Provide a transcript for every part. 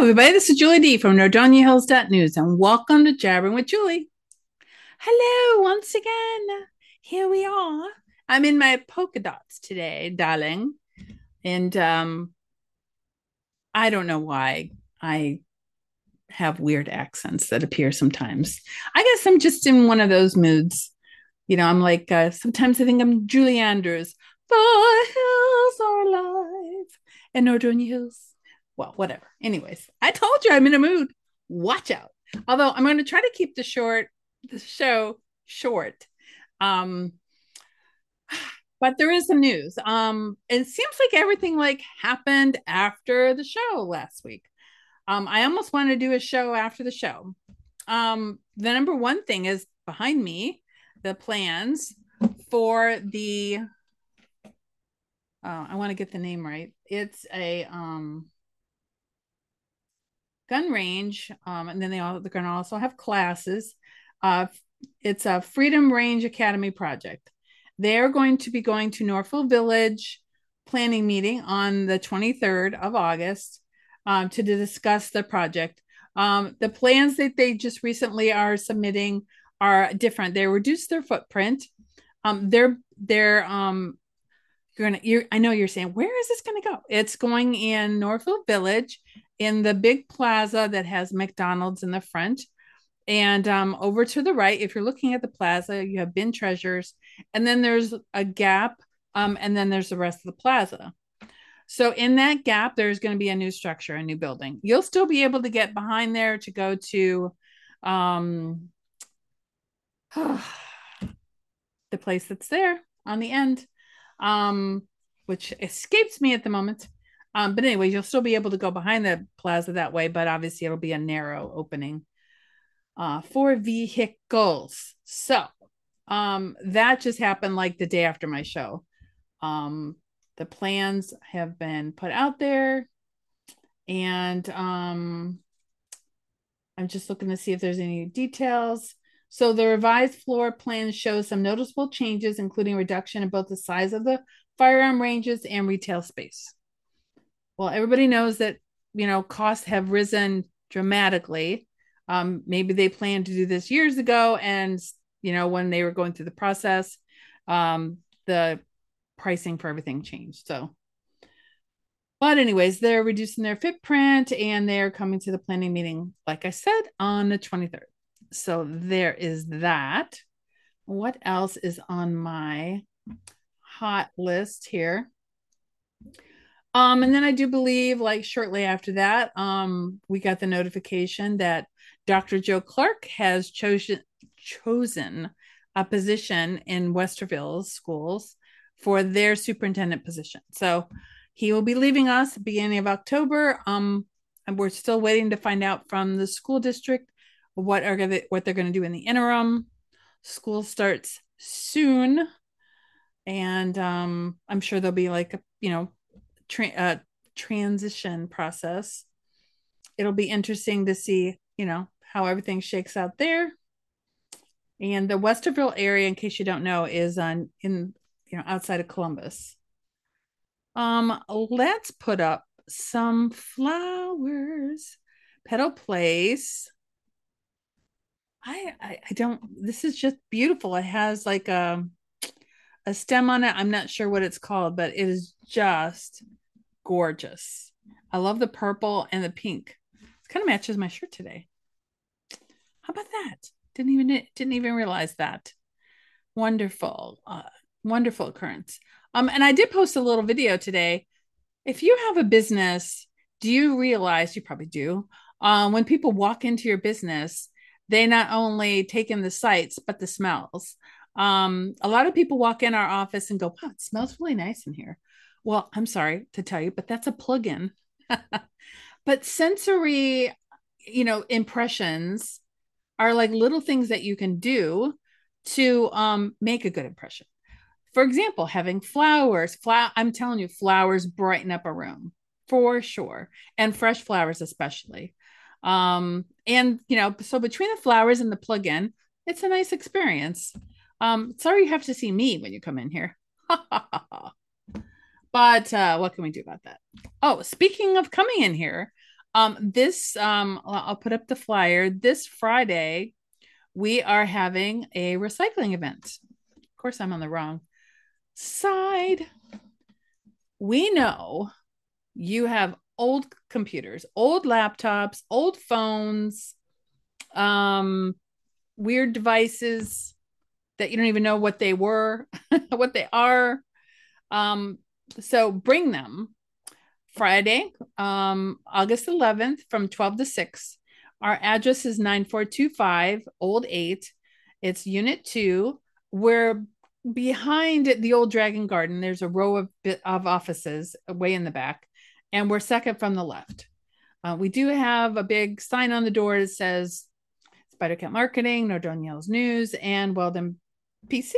everybody. This is Julie D from Nordonia Hills News, and welcome to Jabbering with Julie. Hello, once again. Here we are. I'm in my polka dots today, darling. And um I don't know why I have weird accents that appear sometimes. I guess I'm just in one of those moods. You know, I'm like uh, sometimes I think I'm Julie Andrews. The hills are alive and Nordonia Hills well, whatever. Anyways, I told you I'm in a mood. Watch out. Although I'm going to try to keep the short, the show short. Um, but there is some news. Um, it seems like everything like happened after the show last week. Um, I almost wanted to do a show after the show. Um, the number one thing is behind me, the plans for the. Uh, I want to get the name right. It's a um gun range, um, and then they all they're going to also have classes. Uh, it's a Freedom Range Academy project. They're going to be going to Northfield Village planning meeting on the 23rd of August um, to discuss the project. Um, the plans that they just recently are submitting are different. They reduced their footprint. Um, they're they're um, you're gonna you're I know you're saying where is this gonna go? It's going in Northfield Village in the big plaza that has McDonald's in the front. And um, over to the right, if you're looking at the plaza, you have bin treasures, and then there's a gap, um, and then there's the rest of the plaza. So in that gap, there's going to be a new structure, a new building. You'll still be able to get behind there to go to um, the place that's there on the end, um, which escapes me at the moment. Um, but anyway, you'll still be able to go behind the plaza that way, but obviously it'll be a narrow opening uh, for vehicles. So um, that just happened like the day after my show. Um, the plans have been put out there, and um, I'm just looking to see if there's any details. So the revised floor plan shows some noticeable changes, including reduction in both the size of the firearm ranges and retail space well, everybody knows that, you know, costs have risen dramatically. Um, maybe they planned to do this years ago, and, you know, when they were going through the process, um, the pricing for everything changed. So, but, anyways, they're reducing their footprint and they're coming to the planning meeting, like I said, on the 23rd. So, there is that. What else is on my hot list here? Um, and then I do believe, like shortly after that, um, we got the notification that Dr. Joe Clark has chosen chosen a position in Westerville schools for their superintendent position. So he will be leaving us beginning of October. Um, and we're still waiting to find out from the school district what are they, what they're going to do in the interim. School starts soon, and um, I'm sure there'll be like a you know tra- uh, transition process. It'll be interesting to see, you know, how everything shakes out there. And the Westerville area, in case you don't know, is on in you know outside of Columbus. Um, let's put up some flowers. Petal Place. I, I I don't. This is just beautiful. It has like a a stem on it. I'm not sure what it's called, but it is just gorgeous. I love the purple and the pink. It kind of matches my shirt today. How about that? Didn't even didn't even realize that. Wonderful, uh, wonderful occurrence. Um, and I did post a little video today. If you have a business, do you realize you probably do? Um, when people walk into your business, they not only take in the sights but the smells. Um, a lot of people walk in our office and go, "Wow, it smells really nice in here." Well, I'm sorry to tell you, but that's a plug-in. but sensory, you know, impressions are like little things that you can do to um, make a good impression. For example, having flowers, flower, I'm telling you, flowers brighten up a room for sure, and fresh flowers especially. Um, and you know, so between the flowers and the plug-in, it's a nice experience. Um, sorry you have to see me when you come in here. But uh, what can we do about that? Oh, speaking of coming in here, Um, this um, I'll put up the flyer. This Friday, we are having a recycling event. Of course, I'm on the wrong side. We know you have old computers, old laptops, old phones, um, weird devices that you don't even know what they were, what they are. Um, so bring them Friday, um, August 11th from 12 to 6. Our address is 9425 Old 8. It's Unit 2. We're behind the old Dragon Garden. There's a row of, of offices way in the back, and we're second from the left. Uh, we do have a big sign on the door that says Spider Cat Marketing, Nordonia Hills News, and Weldon PC.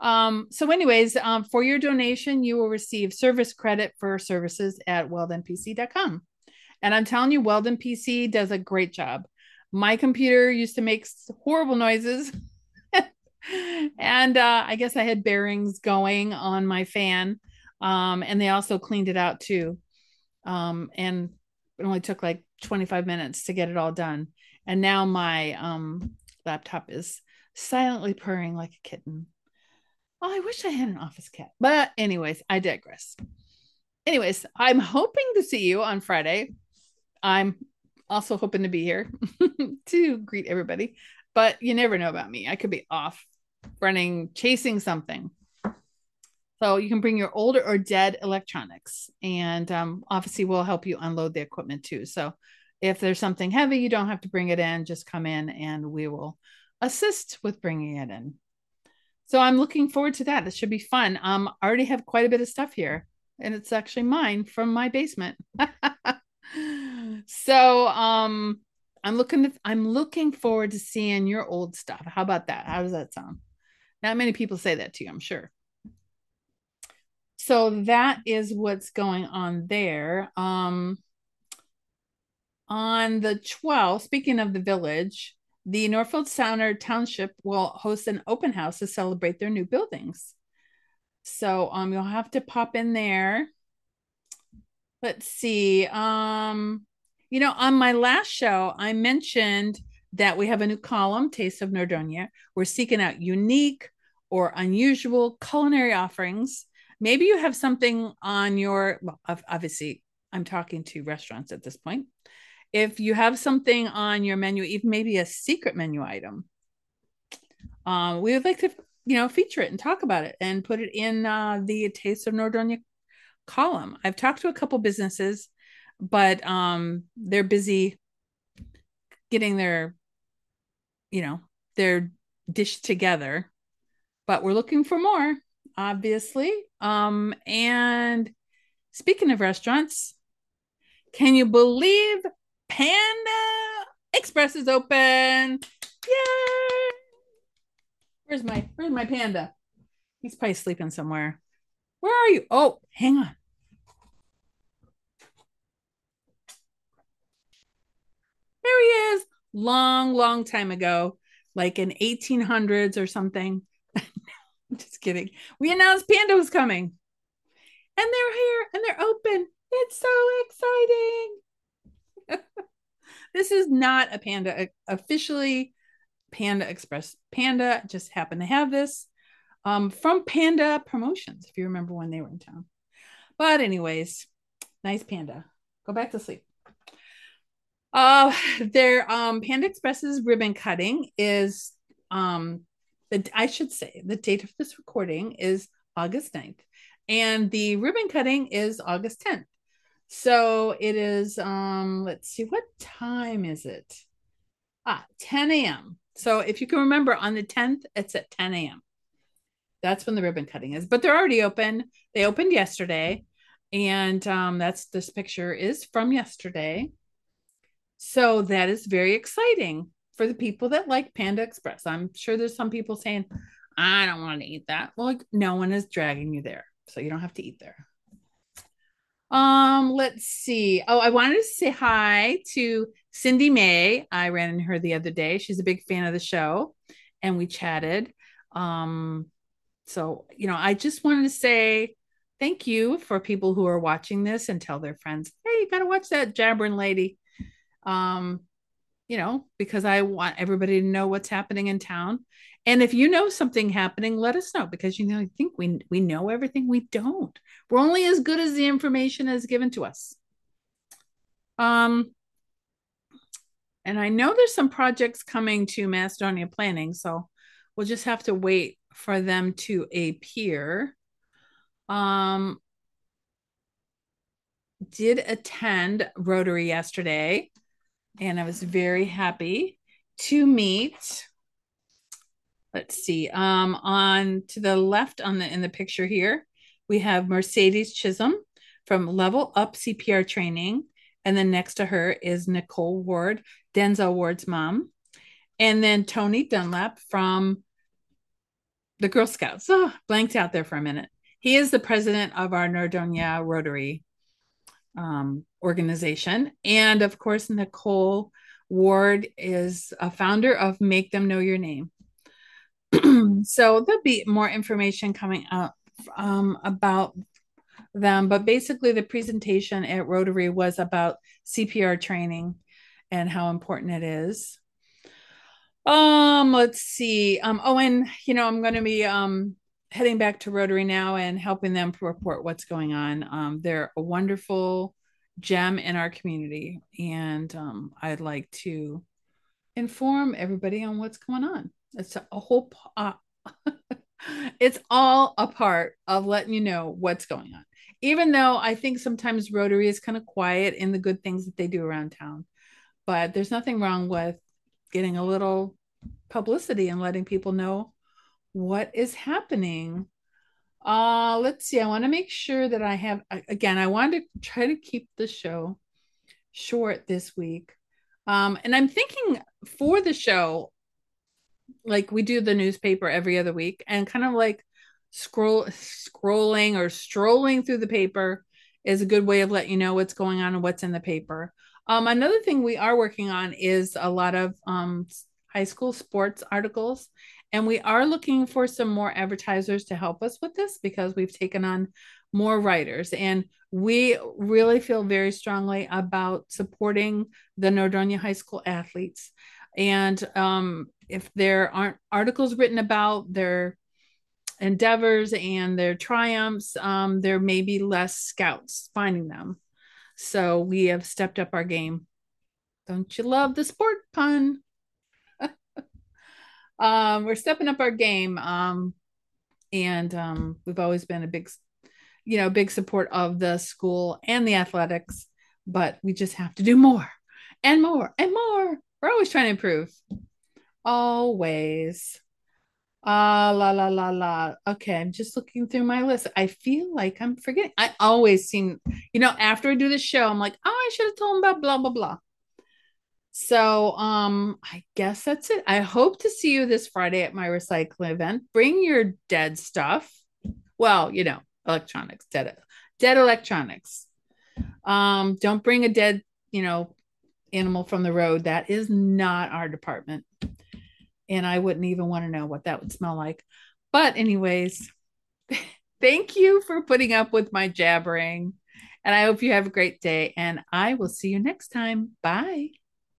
Um, so, anyways, um, for your donation, you will receive service credit for services at weldonpc.com. And I'm telling you, Weldon PC does a great job. My computer used to make horrible noises. and uh, I guess I had bearings going on my fan. Um, and they also cleaned it out too. Um, and it only took like 25 minutes to get it all done. And now my um, laptop is silently purring like a kitten. Oh, I wish I had an office cat. But, anyways, I digress. Anyways, I'm hoping to see you on Friday. I'm also hoping to be here to greet everybody, but you never know about me. I could be off running, chasing something. So you can bring your older or dead electronics, and um, obviously we'll help you unload the equipment too. So if there's something heavy, you don't have to bring it in. Just come in, and we will assist with bringing it in. So I'm looking forward to that. It should be fun. Um, I already have quite a bit of stuff here, and it's actually mine from my basement. so um, I'm looking to, I'm looking forward to seeing your old stuff. How about that? How does that sound? Not many people say that to you, I'm sure. So that is what's going on there. Um, on the 12th, speaking of the village, the Northfield Center Township will host an open house to celebrate their new buildings. So um you'll have to pop in there. Let's see. Um you know, on my last show, I mentioned that we have a new column, Taste of Nordonia. We're seeking out unique or unusual culinary offerings. Maybe you have something on your well, obviously I'm talking to restaurants at this point if you have something on your menu, even maybe a secret menu item, um, we would like to, you know, feature it and talk about it and put it in uh, the Taste of Nordonia column. I've talked to a couple businesses, but um, they're busy getting their, you know, their dish together. But we're looking for more, obviously. Um, and speaking of restaurants, can you believe Panda Express is open. Yay! Where's my where's my panda? He's probably sleeping somewhere. Where are you? Oh, hang on. There he is. Long, long time ago, like in 1800s or something. Just kidding. We announced Panda was coming. And they're here and they're open. It's so exciting. this is not a Panda officially Panda Express. Panda just happened to have this um, from Panda Promotions, if you remember when they were in town. But, anyways, nice Panda. Go back to sleep. Uh, their um, Panda Express's ribbon cutting is um, the I should say the date of this recording is August 9th, and the ribbon cutting is August 10th. So it is um let's see what time is it? Ah, 10 a.m. So if you can remember on the 10th, it's at 10 a.m. That's when the ribbon cutting is. But they're already open. They opened yesterday. And um, that's this picture is from yesterday. So that is very exciting for the people that like Panda Express. I'm sure there's some people saying, I don't want to eat that. Well, no one is dragging you there. So you don't have to eat there. Um, let's see. Oh, I wanted to say hi to Cindy May. I ran into her the other day. She's a big fan of the show and we chatted. Um, so you know, I just wanted to say thank you for people who are watching this and tell their friends, hey, you got to watch that jabbering lady. Um, you know, because I want everybody to know what's happening in town. And if you know something happening, let us know because you know, I think we we know everything. We don't. We're only as good as the information is given to us. Um, and I know there's some projects coming to Macedonia Planning, so we'll just have to wait for them to appear. Um, did attend Rotary yesterday, and I was very happy to meet. Let's see. Um, on to the left on the in the picture here, we have Mercedes Chisholm from Level Up CPR Training, and then next to her is Nicole Ward, Denzel Ward's mom, and then Tony Dunlap from the Girl Scouts. Oh, blanked out there for a minute. He is the president of our Nordonia Rotary um, organization. And of course, Nicole Ward is a founder of Make Them Know Your Name. so there'll be more information coming up um, about them. But basically, the presentation at Rotary was about CPR training and how important it is. Um, let's see. Um, oh, and you know, I'm going to be um heading back to Rotary now and helping them report what's going on. Um, they're a wonderful gem in our community, and um, I'd like to inform everybody on what's going on. It's a, whole, uh, it's all a part of letting you know what's going on. Even though I think sometimes Rotary is kind of quiet in the good things that they do around town, but there's nothing wrong with getting a little publicity and letting people know what is happening. Uh, let's see. I want to make sure that I have again, I want to try to keep the show short this week. Um, and I'm thinking for the show, like we do the newspaper every other week, and kind of like scroll scrolling or strolling through the paper is a good way of letting you know what's going on and what's in the paper. Um, another thing we are working on is a lot of um, high school sports articles. And we are looking for some more advertisers to help us with this because we've taken on more writers. And we really feel very strongly about supporting the Nordonia High School athletes. And um, if there aren't articles written about their endeavors and their triumphs, um, there may be less scouts finding them. So we have stepped up our game. Don't you love the sport pun? Um, we're stepping up our game. Um, and um, we've always been a big, you know, big support of the school and the athletics, but we just have to do more and more and more. We're always trying to improve. Always. Ah, uh, la la la la. Okay, I'm just looking through my list. I feel like I'm forgetting. I always seem, you know, after I do the show, I'm like, oh, I should have told him about blah blah blah. So, um, I guess that's it. I hope to see you this Friday at my recycling event. Bring your dead stuff. Well, you know, electronics, dead, dead electronics. Um, don't bring a dead, you know, animal from the road. That is not our department and I wouldn't even want to know what that would smell like. But, anyways, thank you for putting up with my jabbering. And I hope you have a great day. And I will see you next time. Bye.